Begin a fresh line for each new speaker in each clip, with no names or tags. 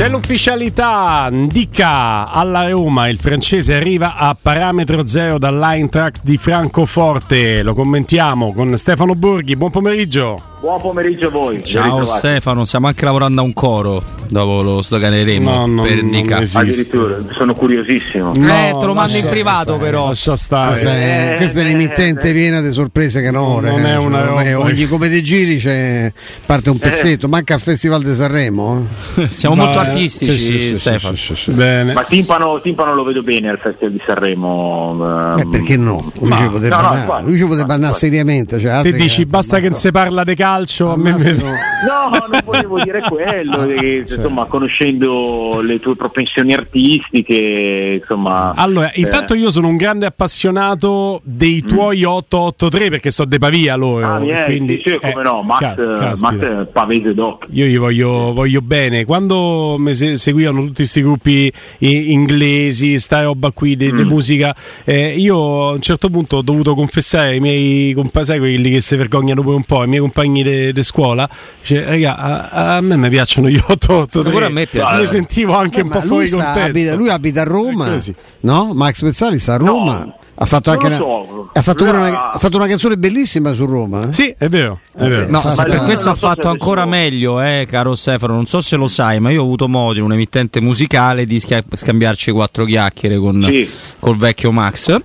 C'è l'ufficialità, Ndica alla Roma, il francese arriva a parametro zero dall'Eintracht di Francoforte, lo commentiamo con Stefano Borghi, buon pomeriggio.
Buon pomeriggio a voi.
Ciao Stefano, stiamo anche lavorando a un coro dopo lo sloganeremo
No,
per
non
Nica.
esiste.
Addirittura, sono curiosissimo.
eh, te lo mando in privato però.
Lascia stare.
Questa è,
Eh,
questa è un'emittente piena di sorprese canore.
Non è
eh.
una
Cioè, ogni come te giri c'è parte un pezzetto, manca al Festival di Sanremo. eh.
Siamo molto artistici,
sì, sì,
Stefano.
sì, sì, sì. Bene.
Ma timpano, timpano lo vedo bene al Festival di Sanremo.
Eh,
ehm,
perché no? Lui ci potrebbe
no, no,
andare, seriamente. Cioè,
Te dici
che-
basta che non si parla di calcio, a me
No, non volevo dire quello, che, insomma, conoscendo le tue propensioni artistiche, insomma...
Allora,
eh,
intanto io sono un grande appassionato dei tuoi 883 perché so de Pavia loro.
Mm. Ah, miei,
quindi,
sì, sì, come
eh,
no, Max,
cas-
eh. Max pavese doc.
Io gli voglio, voglio bene. Quando mi se- seguivano tutti questi gruppi i- inglesi, sta roba qui di,
Mm.
musica, eh, io a un certo punto ho dovuto confessare ai miei compagni, quelli che si vergognano pure un po', ai miei compagni di scuola, dice, raga, a, a me mi piacciono gli 883.
Pure a me piace.
Mi sentivo anche
Eh,
un
ma
po' fuori contesto.
abita, lui abita a Roma,
così.
no? Max Pezzali sta a Roma.
No,
ha fatto anche una,
so.
ha fatto una, ha fatto una canzone bellissima su Roma. eh?
Sì, è vero, è vero.
No, se per questo ha
so
fatto ancora meglio, eh, caro Stefano. Non so se lo sai, ma io ho avuto modo in un emittente musicale di scambiarci quattro chiacchiere con
Sì.
col vecchio Max.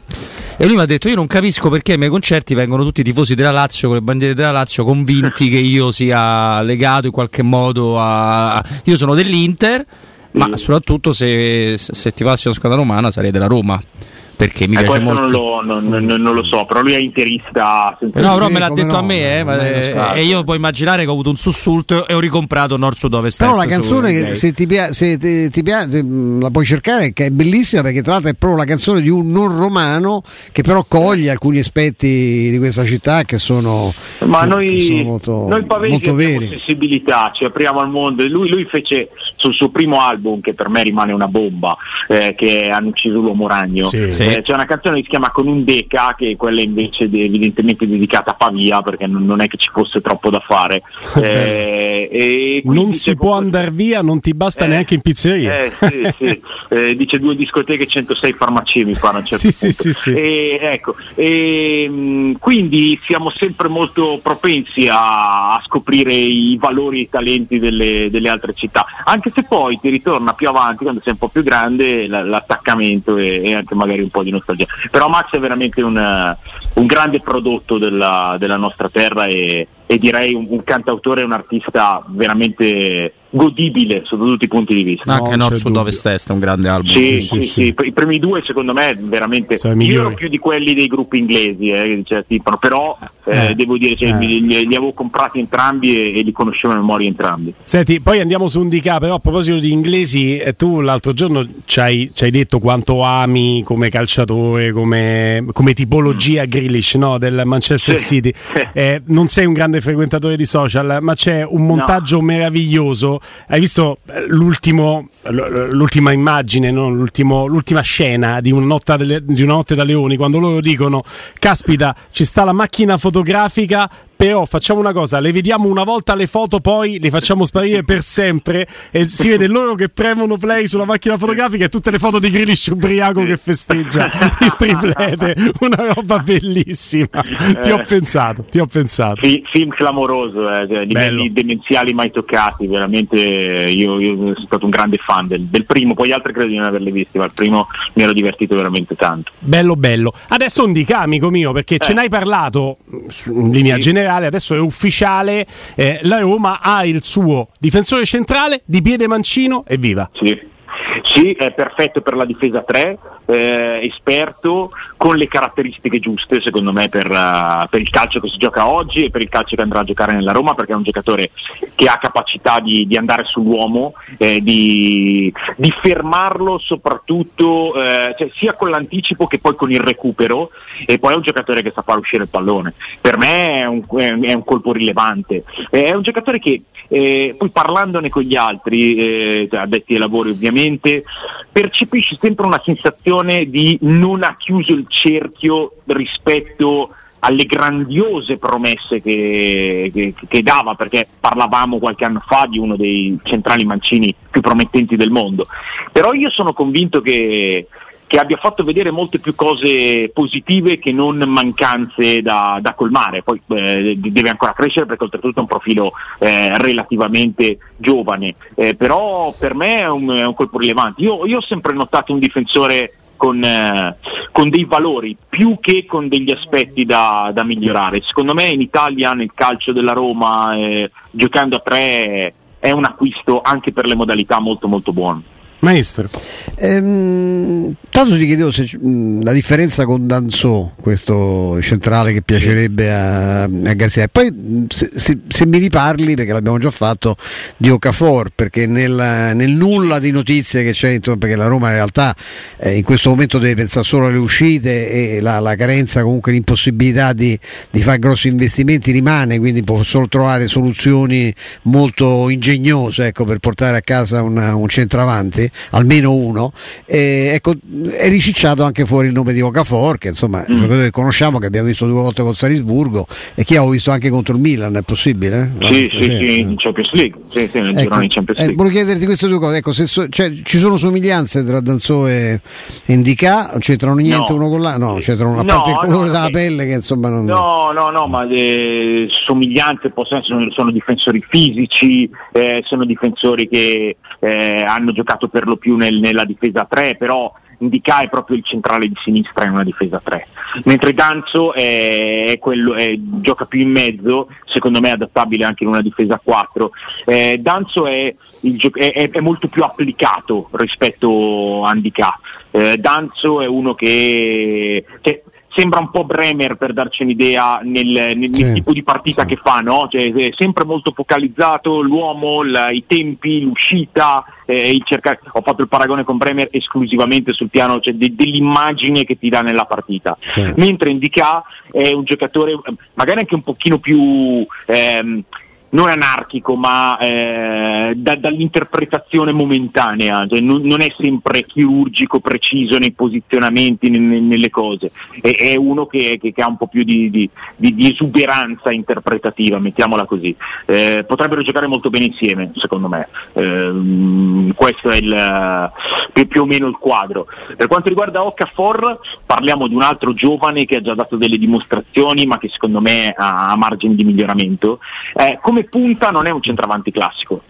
E lui mi ha detto: Io non capisco perché ai miei concerti vengono tutti i tifosi della Lazio con le bandiere della Lazio convinti che io sia legato in qualche modo a. Io sono dell'Inter, ma
Sì.
soprattutto se, se ti fassi una squadra romana sarei della Roma. Perché mi
Eh,
piace
questo non
molto.
lo, non, non- non lo so, però lui è interista.
No,
Sì,
però me l'ha detto
no,
a me, eh, ma- eh, e io puoi immaginare che ho avuto un sussulto e ho ricomprato nord sud ovest
Però la canzone che se ti piace, se ti, ti piace, mh, la puoi cercare che è bellissima perché tra l'altro è proprio la canzone di un non romano che però coglie alcuni aspetti di questa città che sono,
Ma
che-
noi,
che sono molto,
noi
molto veri.
sensibilità, ci apriamo al mondo. E Lui, lui fece sul suo primo album, che per me rimane una bomba, eh, che hanno ucciso l'uomo ragno.
Sì.
Sì.
Eh, c'è una canzone che si chiama Con un Deca, che è quella invece de- evidentemente dedicata a Pavia, perché non, non è che ci fosse troppo da fare. Eh,
Non si può
proprio-
andare via, non ti basta
Eh,
neanche in pizzeria.
eh, sì, sì. Eh, dice due discoteche e 106 farmacie mi pare certo
Sì, sì, sì, sì.
E, ecco, e, mh, quindi siamo sempre molto propensi a, a scoprire i valori e i talenti delle, delle altre città, anche se poi ti ritorna più avanti, quando sei un po' più grande, la- l'attaccamento e, anche magari un po' di nostalgia. Però Max è veramente un, eh, un grande prodotto della, della nostra terra e, e direi un, un cantautore e un artista veramente godibile sotto tutti i punti di vista.
Anche
Non
nord
c'è
sud
dubbio.
ovest est è un grande album.
Sì,
sì,
sì,
sì.
sì. I primi due secondo me veramente
Sono i
io
migliori.
ero più di quelli dei gruppi inglesi, eh, cioè, tipo, però eh,
Eh.
devo dire cioè,
Eh.
li, li- avevo comprati entrambi e, e li conoscevo a memoria entrambi.
Senti, poi andiamo su un DK, però a proposito di inglesi, eh, tu l'altro giorno ci hai, ci hai detto quanto ami come calciatore, come, come tipologia Grealish no, del Manchester
Sì.
City. Eh, non sei un grande frequentatore di social, ma c'è un montaggio meraviglioso. Hai visto eh, l'ultimo, l'ultima immagine, no? L'ultimo- l'ultima scena di una, notte delle- di una notte da leoni, quando loro dicono, caspita, ci sta la macchina fotografica però facciamo una cosa, le vediamo una volta le foto, poi le facciamo sparire per sempre e si vede loro che premono play sulla macchina fotografica e tutte le foto di Grealish ubriaco che festeggia il triplete, una roba bellissima. Ti ho
Eh.
pensato, ti ho pensato.
Fi- film clamoroso, eh, livelli demenziali mai toccati, veramente eh, io, io sono stato un grande fan del, del primo, poi gli altri credo di non averli visti, ma il primo mi ero divertito veramente tanto.
Bello bello. Adesso un dica, amico mio, perché ce
Eh.
n'hai parlato su- in linea
Sì.
Generale, adesso è ufficiale, eh, la Roma ha il suo difensore centrale di piede mancino e viva.
Sì. Sì, è perfetto per la difesa 3, eh, esperto, con le caratteristiche giuste secondo me per, eh, per il calcio che si gioca oggi e per il calcio che andrà a giocare nella Roma perché è un giocatore che ha capacità di, di andare sull'uomo, eh, di, di fermarlo soprattutto eh, cioè, sia con l'anticipo che poi con il recupero e poi è un giocatore che sa far uscire il pallone. Per me è un, è- un colpo rilevante. Eh, È un giocatore che eh, poi parlandone con gli altri, cioè, addetti ai lavori ovviamente, percepisci sempre una sensazione di non ha chiuso il cerchio rispetto alle grandiose promesse che, che, che, dava, perché parlavamo qualche anno fa di uno dei centrali mancini più promettenti del mondo. Però io sono convinto che, che abbia fatto vedere molte più cose positive che non mancanze da, da colmare. Poi eh, deve ancora crescere perché oltretutto è un profilo eh, relativamente giovane, eh, però per me è un, è un colpo rilevante. Io, io ho sempre notato un difensore con, eh, con, dei valori più che con degli aspetti da, da, migliorare. Secondo me in Italia nel calcio della Roma eh, giocando a tre è un acquisto anche per le modalità molto molto buono.
Maestro.
Ehm, tanto ti chiedevo se mh, la differenza con Danzò, questo centrale che piacerebbe a, a e poi se, se, se, mi riparli, perché l'abbiamo già fatto, di Okafor, perché nel, nel nulla di notizie che c'è intorno, perché la Roma in realtà eh, in questo momento deve pensare solo alle uscite e la, la carenza, comunque l'impossibilità di, di fare grossi investimenti rimane, quindi può solo trovare soluzioni molto ingegnose ecco, per portare a casa una, un centravanti almeno uno, e, ecco, è ricicciato anche fuori il nome di Okafor, che insomma è un mm. giocatore che conosciamo, che abbiamo visto due volte con Salisburgo e che avevo visto anche contro il Milan, è possibile?
Sì, sì, sì, in Champions League, sì, sì, nel ecco, in Champions eh, League. Eh,
volevo chiederti queste due cose, ecco, se so, cioè, ci sono somiglianze tra Danzo e Indica, c'entrano niente no. uno con l'altro? No, c'entrano a no, parte il colore no, della pelle che insomma non...
No, no, no, ma le somiglianze possono essere, sono, sono difensori fisici, eh, sono difensori che eh, hanno giocato per lo più nel, nella difesa 3, però Indica è proprio il centrale di sinistra in una difesa 3, mentre Danzo è, è quello, è, gioca più in mezzo, secondo me è adattabile anche in una difesa 4. Eh, Danzo è, è, molto più applicato rispetto a Indica. Eh, Danzo è uno che, che sembra un po' Bremer per darci un'idea nel, nel, sì, tipo di partita sì. che fa, no? cioè, è sempre molto focalizzato l'uomo, la, i tempi, l'uscita, eh, cercare... ho fatto il paragone con Bremer esclusivamente sul piano cioè, de, dell'immagine che ti dà nella partita, sì. mentre Indica è un giocatore magari anche un pochino più... Ehm, non anarchico, ma eh, da, dall'interpretazione momentanea, cioè non, non, è sempre chirurgico, preciso nei posizionamenti, ne, nelle cose, è, è uno che, che, che, ha un po' più di, di, di, esuberanza interpretativa, mettiamola così. Eh, potrebbero giocare molto bene insieme, secondo me. Eh, questo è il, più, più, o meno il quadro. Per quanto riguarda Okafor, parliamo di un altro giovane che ha già dato delle dimostrazioni, ma che secondo me ha, ha margini di miglioramento. Eh, come punta non è un centravanti classico.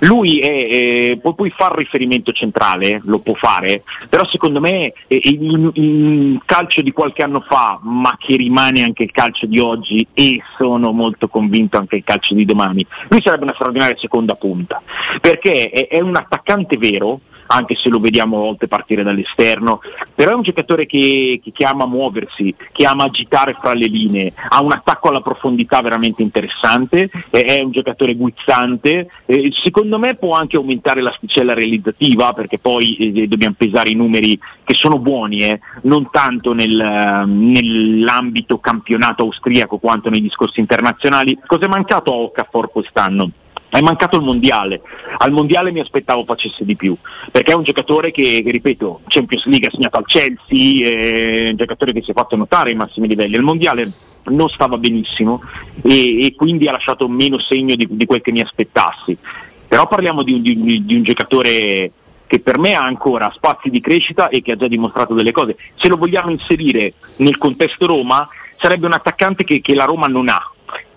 Lui è, eh, può poi fare riferimento centrale, lo può fare, però secondo me eh, il, il, calcio di qualche anno fa, ma che rimane anche il calcio di oggi e sono molto convinto anche il calcio di domani, lui sarebbe una straordinaria seconda punta, perché è, è un attaccante vero, anche se lo vediamo a volte partire dall'esterno, però è un giocatore che, che, ama muoversi, che ama agitare fra le linee, ha un attacco alla profondità veramente interessante, è un giocatore guizzante, eh, secondo me può anche aumentare l'asticella realizzativa perché poi eh, dobbiamo pesare i numeri che sono buoni, eh, non tanto nel, nell'ambito campionato austriaco quanto nei discorsi internazionali. Cosa è mancato a Okafor quest'anno? È mancato il mondiale, al mondiale mi aspettavo facesse di più, perché è un giocatore che, ripeto, Champions League ha segnato al Chelsea, è un giocatore che si è fatto notare ai massimi livelli. Al mondiale non stava benissimo e, e quindi ha lasciato meno segno di, di, quel che mi aspettassi. Però parliamo di, di, di un giocatore che per me ha ancora spazi di crescita e che ha già dimostrato delle cose. Se lo vogliamo inserire nel contesto Roma, sarebbe un attaccante che, che la Roma non ha,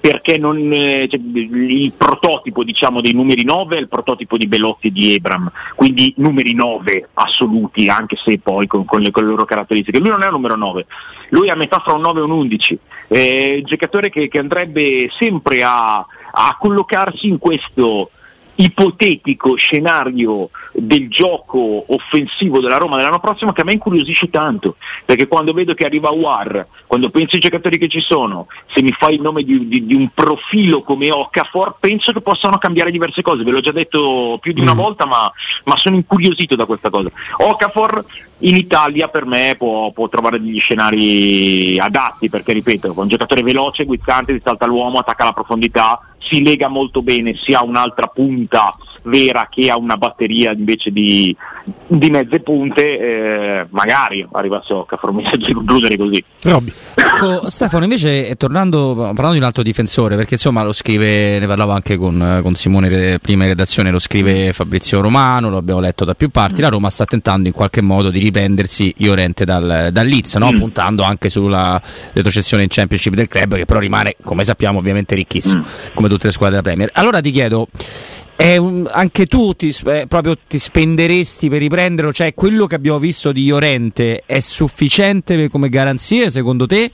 perché non, eh, cioè, il prototipo diciamo, dei numeri 9 è il prototipo di Belotti e di Ebram, quindi numeri 9 assoluti, anche se poi con, con, le, con, le, loro caratteristiche. Lui non è un numero 9, lui è a metà fra un 9 e un 11, è un giocatore che, che andrebbe sempre a, a collocarsi in questo ipotetico scenario del gioco offensivo della Roma dell'anno prossimo che a me incuriosisce tanto, perché quando vedo che arriva War, quando penso ai giocatori che ci sono, se mi fai il nome di, di, di un profilo come Okafor, penso che possano cambiare diverse cose, ve l'ho già detto più di una mm. volta, ma, ma, sono incuriosito da questa cosa. Okafor in Italia per me può, può, trovare degli scenari adatti, perché ripeto, è un giocatore veloce, guizzante, si salta l'uomo, attacca la profondità, si lega molto bene sia a un'altra punta vera che a una batteria invece di, di mezze punte, eh, magari arriva Socca, messaggio di concludere così.
Robby. Ecco, Stefano, invece tornando, parlando di un altro difensore, perché insomma lo scrive, ne parlavo anche con, con Simone prima in redazione, lo scrive Fabrizio Romano, lo abbiamo letto da più parti, la Roma sta tentando in qualche modo di riprendersi Iorente dal, dal Leeds, no? mm. puntando anche sulla retrocessione in Championship del club, che però rimane, come sappiamo, ovviamente ricchissimo, mm. come tutte le squadre della Premier. Allora ti chiedo, un, anche tu ti, eh, proprio ti spenderesti per riprenderlo? Cioè, quello che abbiamo visto di Iorente è sufficiente come garanzia secondo te?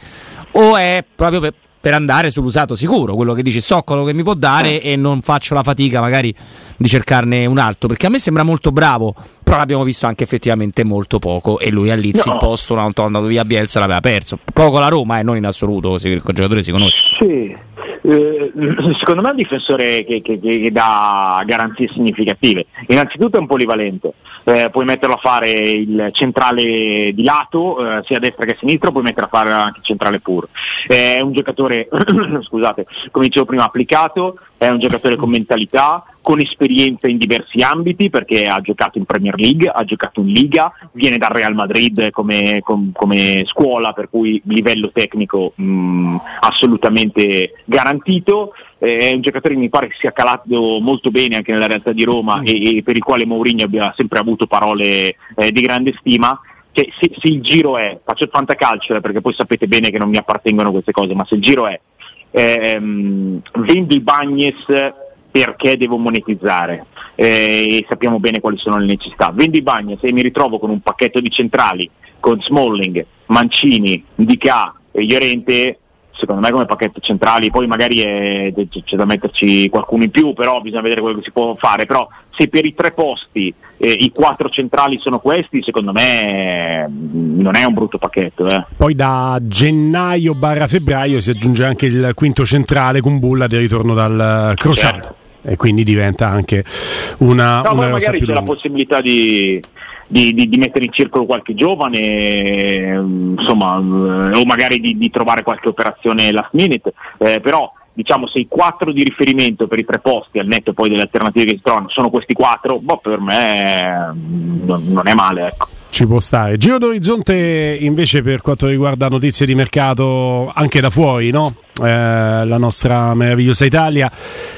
O è proprio per, per andare sull'usato sicuro, quello che dici so quello che mi può dare eh. e non faccio la fatica magari di cercarne un altro, perché a me sembra molto bravo, però l'abbiamo visto anche effettivamente molto poco e lui a Liz no. il posto una volta andato via Bielsa l'aveva perso, poco la Roma e eh, non in assoluto, il giocatore si conosce.
Sì. Eh, secondo me è un difensore che, che, che, dà garanzie significative. Innanzitutto è un polivalente, eh, puoi metterlo a fare il centrale di lato, eh, sia a destra che a sinistra, puoi metterlo a fare anche il centrale puro. è un giocatore, scusate, come dicevo prima, applicato, è un giocatore con mentalità, con esperienza in diversi ambiti perché ha giocato in Premier League, ha giocato in Liga, viene dal Real Madrid come, com, come scuola per cui livello tecnico mh, assolutamente garantito. Eh, è un giocatore che mi pare che sia calato molto bene anche nella realtà di Roma e, e per il quale Mourinho abbia sempre avuto parole eh, di grande stima. Cioè, se, se, il giro è, faccio il fantacalcio eh, perché poi sapete bene che non mi appartengono queste cose, ma se il giro è ehm, vendi Bagnes perché devo monetizzare eh, e sappiamo bene quali sono le necessità. Vendi Bagnes e mi ritrovo con un pacchetto di centrali con Smalling, Mancini, Dica e Llorente secondo me come pacchetto centrali, poi magari è, c'è da metterci qualcuno in più, però bisogna vedere quello che si può fare, però se per i tre posti eh, i quattro centrali sono questi, secondo me mm, non è un brutto pacchetto. Eh.
Poi da gennaio barra febbraio si aggiunge anche il quinto centrale con Bulla di ritorno dal crociato. Certo. E quindi diventa anche una.
No,
una
magari c'è lunga. la possibilità di, di, di, di, mettere in circolo qualche giovane, insomma, eh, o magari di, di, trovare qualche operazione last minute, eh, però diciamo se i quattro di riferimento per i tre posti al netto poi delle alternative che si trovano sono questi quattro, boh, per me mm, non è male. Ecco.
Ci può stare. Giro d'orizzonte invece per quanto riguarda notizie di mercato anche da fuori, no? Eh, la nostra meravigliosa Italia.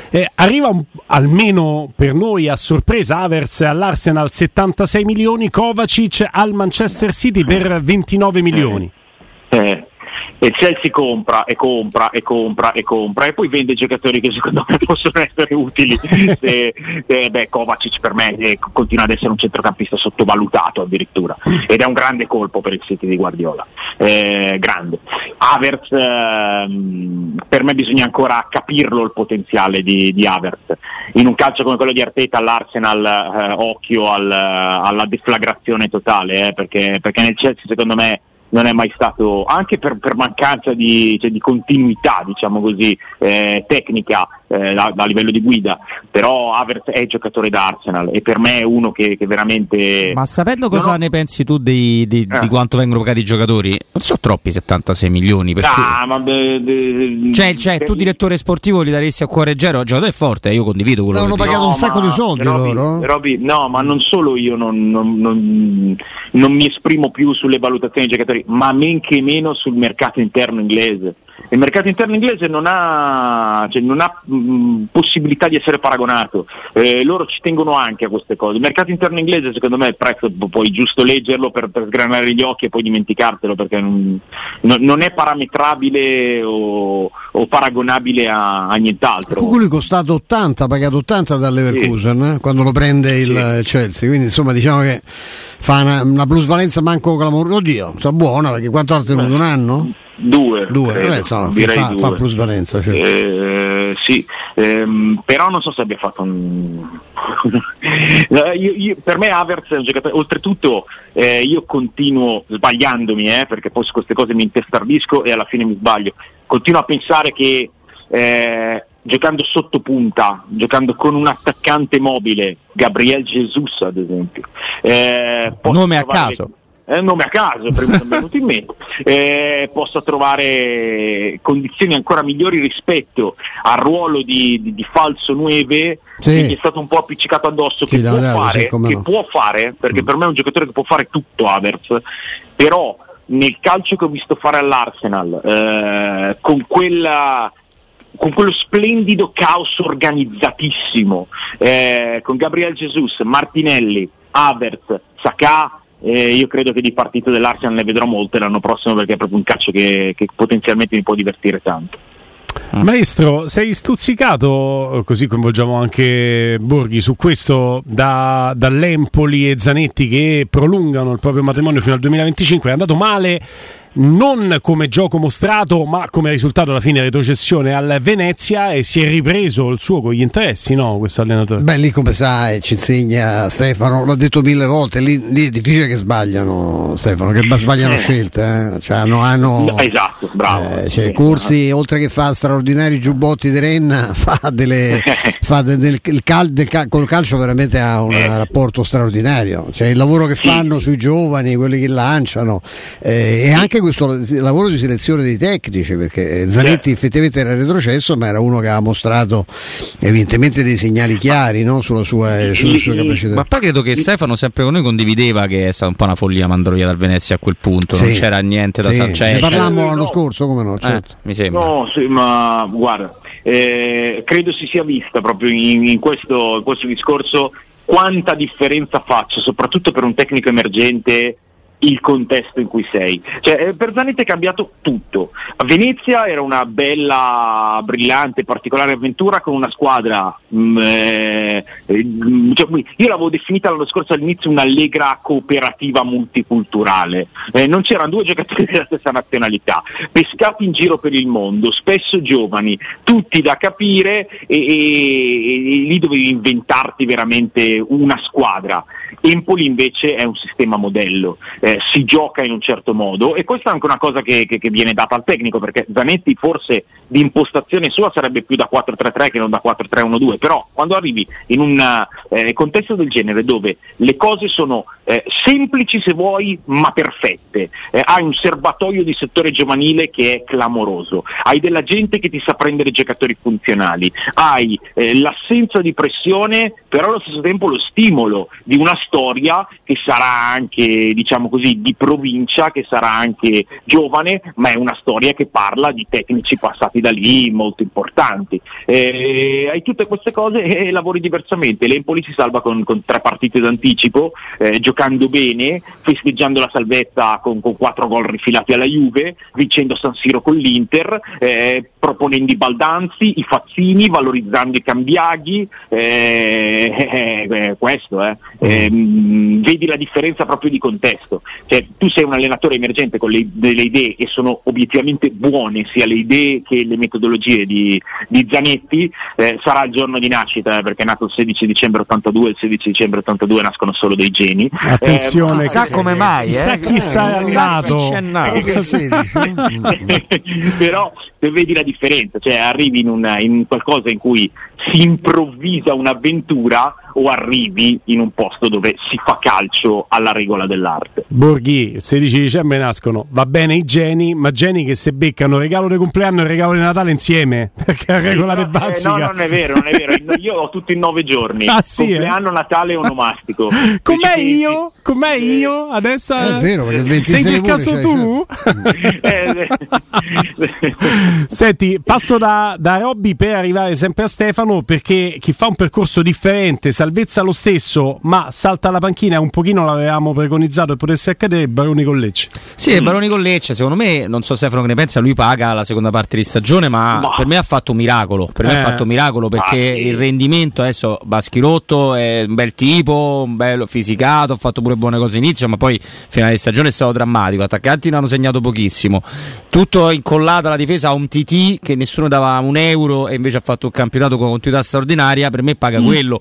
Eh, arriva un, almeno per noi a sorpresa Avers all'Arsenal 76 milioni, Kovacic al Manchester City per 29 milioni.
Eh e il Chelsea compra e compra e compra e compra e poi vende giocatori che secondo me possono essere utili. E, e, beh, Kovacic per me eh, continua ad essere un centrocampista sottovalutato addirittura. Ed è un grande colpo per il City di Guardiola. Eh, grande. Havertz ehm, per me bisogna ancora capirlo il potenziale di, di Havertz. In un calcio come quello di Arteta all'Arsenal eh, occhio al, alla deflagrazione totale eh, perché, perché nel Chelsea secondo me non è mai stato, anche per, per mancanza di, cioè, di, continuità, diciamo così, eh, tecnica eh, a, a, livello di guida, però Havertz è giocatore d'Arsenal e per me è uno che, che veramente...
Ma sapendo cosa no, ne pensi tu di, di, eh. di, quanto vengono pagati i giocatori, non so troppi 76 milioni. Perché...
Ah, ma be, be,
cioè, cioè tu direttore sportivo li daresti a cuore zero, il giocatore è forte, io condivido quello
no,
che
hanno pagato no, un sacco di soldi Roby, loro.
Roby, no, ma non solo io non, non, non, non mi esprimo più sulle valutazioni dei giocatori, ma men che meno sul mercato interno inglese il mercato interno inglese non ha, cioè, non ha mh, possibilità di essere paragonato, eh, loro ci tengono anche a queste cose. Il mercato interno inglese secondo me il prezzo puoi giusto leggerlo per, per sgranare gli occhi e poi dimenticartelo perché non, non è parametrabile o, o paragonabile a, a nient'altro.
Cuculi è costato 80, ha pagato 80 dall'Everkusen sì. eh, quando lo prende il sì. Chelsea, quindi insomma diciamo che fa una, una plusvalenza manco clamorosa, oddio, sta buona perché quanto ha tenuto un anno?
Due,
due. Vabbè, insomma, fa, due. fa plusvalenza. Cioè.
Eh, sì, ehm, però non so se abbia fatto un... Eh, io, io, per me Havertz è un giocatore, oltretutto eh, io continuo sbagliandomi, eh, perché poi su queste cose mi intestardisco e alla fine mi sbaglio, continuo a pensare che eh, giocando sotto punta, giocando con un attaccante mobile, Gabriel Jesus ad esempio,
eh, nome a caso
è un nome a caso, prima mi è venuto in mente, eh, possa trovare condizioni ancora migliori rispetto al ruolo di, di, di falso 9 sì. che è stato un po' appiccicato addosso, sì, che, può, fare, sì, che no. può fare, perché mm. per me è un giocatore che può fare tutto Havertz, però nel calcio che ho visto fare all'Arsenal, eh, con quella con quello splendido caos organizzatissimo, eh, con Gabriel Jesus, Martinelli, Havertz, Saka, eh, io credo che di partite dell'Arsenal ne vedrò molte l'anno prossimo perché è proprio un calcio che, che potenzialmente mi può divertire tanto.
Mm. Maestro, sei stuzzicato, così coinvolgiamo anche Borghi, su questo da, dall'Empoli e Zanetti che prolungano il proprio matrimonio fino al 2025. È andato male non come gioco mostrato, ma come risultato alla fine retrocessione al Venezia e si è ripreso il suo con gli interessi, no? Questo allenatore.
Beh, lì come sai, ci insegna Stefano, l'ho detto mille volte, lì, lì è difficile che sbagliano Stefano, che sbagliano eh. scelte, eh? cioè, hanno, hanno
esatto, bravo.
Eh, cioè, Corsi, oltre che fa straordinari giubbotti di Renna, fa delle fa del, del, cal, del, col calcio veramente ha un eh. rapporto straordinario. Cioè, il lavoro che fanno sui giovani, quelli che lanciano, eh, e anche questo lavoro di selezione dei tecnici, perché Zanetti effettivamente era retrocesso, ma era uno che ha mostrato evidentemente dei segnali chiari no? sulla sua, sulle sue capacità.
Ma poi credo che Stefano sempre con noi condivideva che è stata un po' una follia mandarlo via dal Venezia a quel punto, sì. non c'era niente da
sì.
sapere.
Cioè, ne parlammo l'anno no. scorso, come no? Eh, certo.
Eh, mi sembra.
No, sì, ma guarda, eh, credo si sia vista proprio in, in, questo, in questo discorso quanta differenza faccia, soprattutto per un tecnico emergente il contesto in cui sei. Cioè, eh, per Zanetti è cambiato tutto. A Venezia era una bella, brillante, particolare avventura con una squadra. Mh, mm, eh, mm, cioè, io l'avevo definita l'anno scorso all'inizio un'allegra cooperativa multiculturale. Eh, non c'erano due giocatori della stessa nazionalità, pescati in giro per il mondo, spesso giovani, tutti da capire e, e, e lì dovevi inventarti veramente una squadra. Empoli invece è un sistema modello, eh, si gioca in un certo modo e questa è anche una cosa che, che, che, viene data al tecnico perché Zanetti forse di impostazione sua sarebbe più da 4-3-3 che non da 4-3-1-2, però quando arrivi in un eh, contesto del genere dove le cose sono eh, semplici se vuoi ma perfette, eh, hai un serbatoio di settore giovanile che è clamoroso, hai della gente che ti sa prendere giocatori funzionali, hai eh, l'assenza di pressione però allo stesso tempo lo stimolo di una storia che sarà anche diciamo così di provincia, che sarà anche giovane, ma è una storia che parla di tecnici passati da lì molto importanti. Eh, hai tutte queste cose e lavori diversamente. L'Empoli si salva con, con tre partite d'anticipo, eh, giocando bene, festeggiando la salvezza con, con quattro gol rifilati alla Juve, vincendo San Siro con l'Inter, eh, proponendo i baldanzi, i fazzini, valorizzando i cambiaghi. Eh, eh, eh, questo, eh. Ehm, vedi la differenza proprio di contesto. Cioè, tu sei un allenatore emergente con le, delle idee che sono obiettivamente buone, sia le idee che le metodologie di, di Zanetti, eh, sarà il giorno di nascita, eh, perché è nato il 16 dicembre 82, il 16 dicembre 82 nascono solo dei geni.
Attenzione,
eh, chissà come mai,
chissà chi sarà nato.
Però se vedi la differenza, cioè arrivi in, una, in qualcosa in cui si improvvisa un'avventura là o arrivi in un posto dove si fa calcio alla regola dell'arte.
Borghi, il 16 dicembre nascono, va bene i geni, ma geni che se beccano regalo di compleanno e regalo di Natale insieme, perché la regola bazzica.
Eh, no, non è vero, non è vero, io ho tutti i nove giorni, ah, sì, eh? compleanno, eh? Natale e onomastico.
Com'è io? Com'è io? Adesso
è vero, perché
sei per caso tu? Eh, Senti, passo da, da Robby per arrivare sempre a Stefano perché chi fa un percorso differente salvezza lo stesso, ma salta la panchina un pochino l'avevamo preconizzato e potesse accadere Baroni con Lecce.
Sì, mm. Baroni con Lecce, secondo me, non so Stefano che ne pensa, lui paga la seconda parte di stagione, ma, ma. per me ha fatto un miracolo, per eh. me ha eh. fatto un miracolo perché ah, il rendimento adesso Baschirotto è un bel tipo, un bello fisicato, ha fatto pure buone cose inizio, ma poi finale di stagione è stato drammatico, attaccanti ne hanno segnato pochissimo. Tutto incollato alla difesa a un TT che nessuno dava un euro e invece ha fatto un campionato con continuità straordinaria, per me paga mm. quello.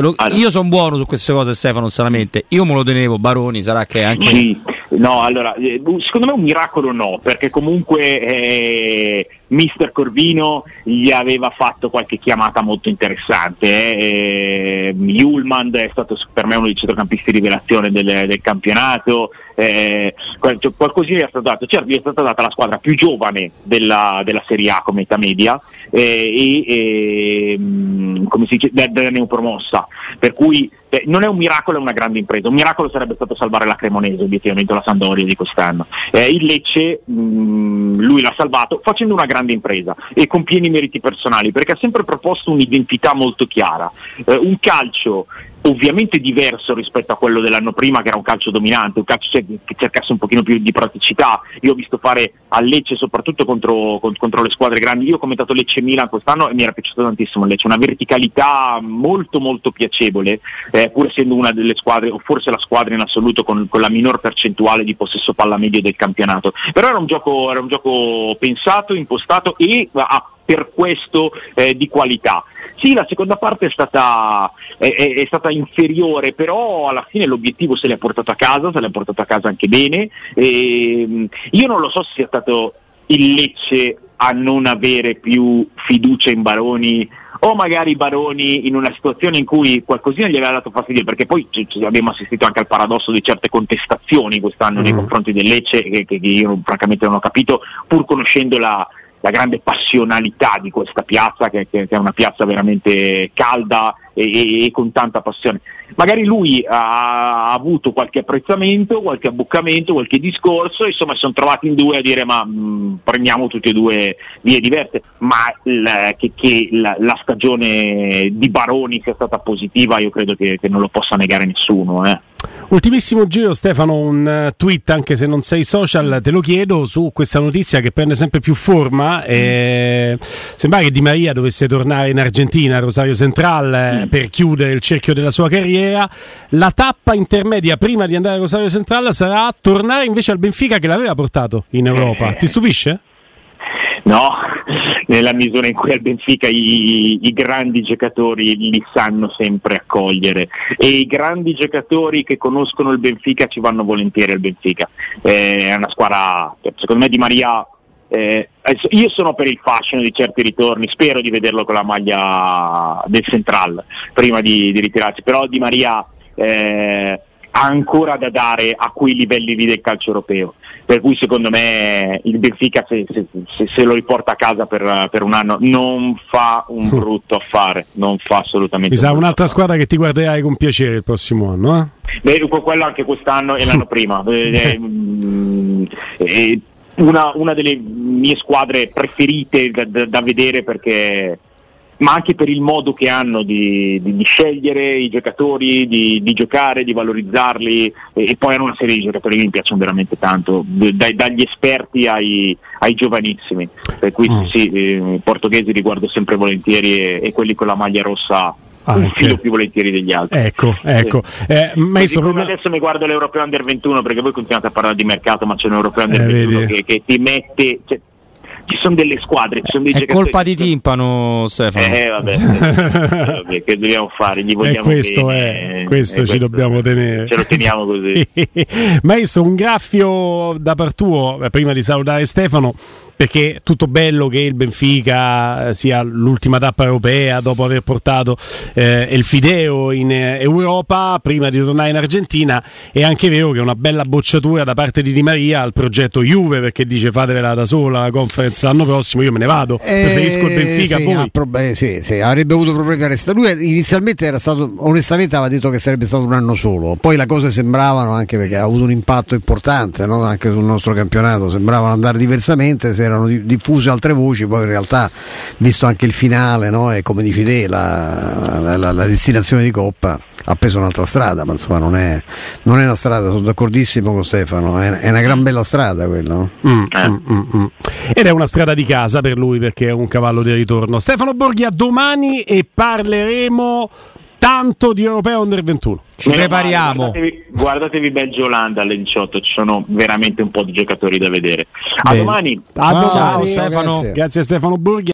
Lo, allora. Io sono buono su queste cose, Stefano, solamente. Io me lo tenevo, Baroni, sarà che anche.
Sì, No, allora, eh, secondo me un miracolo no, perché comunque eh, Mister Corvino gli aveva fatto qualche chiamata molto interessante. Eh. Julmand è stato per me uno dei centrocampisti rivelazione del, del campionato. Eh, cioè, qualcosina è stato dato. Certo, gli è stata data la squadra più giovane della, della Serie A come età media eh, e, mm, come si dice, della neopromossa. Per cui eh, non è un miracolo, è una grande impresa. Un miracolo sarebbe stato salvare la Cremonese, obiettivamente la Sandoria di quest'anno. Eh, il Lecce, mh, mm, lui l'ha salvato facendo una grande impresa e con pieni meriti personali, perché ha sempre proposto un'identità molto chiara. Eh, un calcio ovviamente diverso rispetto a quello dell'anno prima che era un calcio dominante, un calcio che cercasse un pochino più di praticità. Io ho visto fare a Lecce soprattutto contro, contro le squadre grandi, io ho commentato Lecce Milan quest'anno e mi era piaciuto tantissimo Lecce, una verticalità molto molto piacevole, eh, pur essendo una delle squadre, o forse la squadra in assoluto con, con, la minor percentuale di possesso palla medio del campionato. Però era un gioco, era un gioco pensato, impostato e ha per questo eh, di qualità. Sì, la seconda parte è stata, è, è stata, inferiore, però alla fine l'obiettivo se l'è portato a casa, se l'è portato a casa anche bene. E, ehm, io non lo so se sia stato il Lecce a non avere più fiducia in Baroni o magari Baroni in una situazione in cui qualcosina gli aveva dato fastidio, perché poi abbiamo assistito anche al paradosso di certe contestazioni quest'anno mm. nei confronti del Lecce che, che, io francamente non ho capito, pur conoscendo la, la grande passionalità di questa piazza, che, che, che è una piazza veramente calda e, e, e, con tanta passione. Magari lui ha, avuto qualche apprezzamento, qualche abboccamento, qualche discorso, insomma si sono trovati in due a dire ma mh, mm, prendiamo tutte e due vie diverse, ma l, che, che la, la, stagione di Baroni sia stata positiva io credo che, non lo possa negare nessuno. Eh.
Ultimissimo giro Stefano, un uh, tweet anche se non sei social, te lo chiedo su questa notizia che prende sempre più forma. Eh, sembra che Di Maria dovesse tornare in Argentina, Rosario Central, eh, mm. per chiudere il cerchio della sua carriera. La tappa intermedia prima di andare a Rosario Central sarà tornare invece al Benfica che l'aveva portato in Europa. Ti stupisce?
No? nella misura in cui al Benfica i, i, grandi giocatori li sanno sempre accogliere e i grandi giocatori che conoscono il Benfica ci vanno volentieri al Benfica. Eh, è una squadra, secondo me Di Maria eh, io sono per il fascino di certi ritorni, spero di vederlo con la maglia del Central prima di, di ritirarsi, però Di Maria eh, ha ancora da dare a quei livelli lì del calcio europeo per cui secondo me il Benfica se, se, se, se lo riporta a casa per, per, un anno non fa un brutto affare, non fa assolutamente
Mi sa un'altra affare. squadra che ti guarderai con piacere il prossimo anno, eh?
Beh, quello anche quest'anno e l'anno prima. Eh, eh, mm, eh, una, una, delle mie squadre preferite da, da, da vedere perché ma anche per il modo che hanno di, di, di scegliere i giocatori, di, di, giocare, di valorizzarli e, e, poi hanno una serie di giocatori che mi piacciono veramente tanto, dai, dagli esperti ai, ai, giovanissimi, per cui mm. sì, eh, i portoghesi li guardo sempre volentieri e, e quelli con la maglia rossa anche. un filo più volentieri degli altri.
Ecco, ecco. Eh,
maestro, proprio... Adesso mi guardo l'Europeo Under 21 perché voi continuate a parlare di mercato, ma c'è un Europeo Under eh, 21 che, che, ti mette. Cioè, ci sono delle squadre, ci sono dei
È colpa di timpano, Stefano.
Eh, vabbè, che dobbiamo fare? Gli vogliamo
eh, questo bene,
è,
questo eh, ci dobbiamo tenere.
Ce lo teniamo così.
Maestro, un graffio da par tuo, eh, prima di salutare Stefano perché tutto bello che il Benfica eh, sia l'ultima tappa europea dopo aver portato eh, il Fideo in eh, Europa prima di tornare in Argentina è anche vero che è una bella bocciatura da parte di Di Maria al progetto Juve perché dice fatevela da sola la conference l'anno prossimo io me ne vado eh, preferisco il Benfica
sì,
poi.
Pro- eh, sì, sì, avrebbe avuto problemi a restare lui inizialmente era stato onestamente aveva detto che sarebbe stato un anno solo poi le cose sembravano anche perché ha avuto un impatto importante no? anche sul nostro campionato sembravano andare diversamente se erano diffuse altre voci, poi in realtà visto anche il finale no? e come dici te la, la, la, la destinazione di Coppa ha preso un'altra strada, ma insomma non è, non è una strada, sono d'accordissimo con Stefano, è, è una gran bella strada quella. No? Mm,
mm, mm, mm, Ed è una strada di casa per lui perché è un cavallo di ritorno. Stefano Borghi a domani e parleremo tanto di Europeo Under 21.
Ci prepariamo.
Guardatevi, guardatevi Belgio Olanda alle 18, ci sono veramente un po' di giocatori da vedere. A Bene. domani.
A Ciao, domani. Stefano.
Grazie.
Grazie a Stefano Borghi.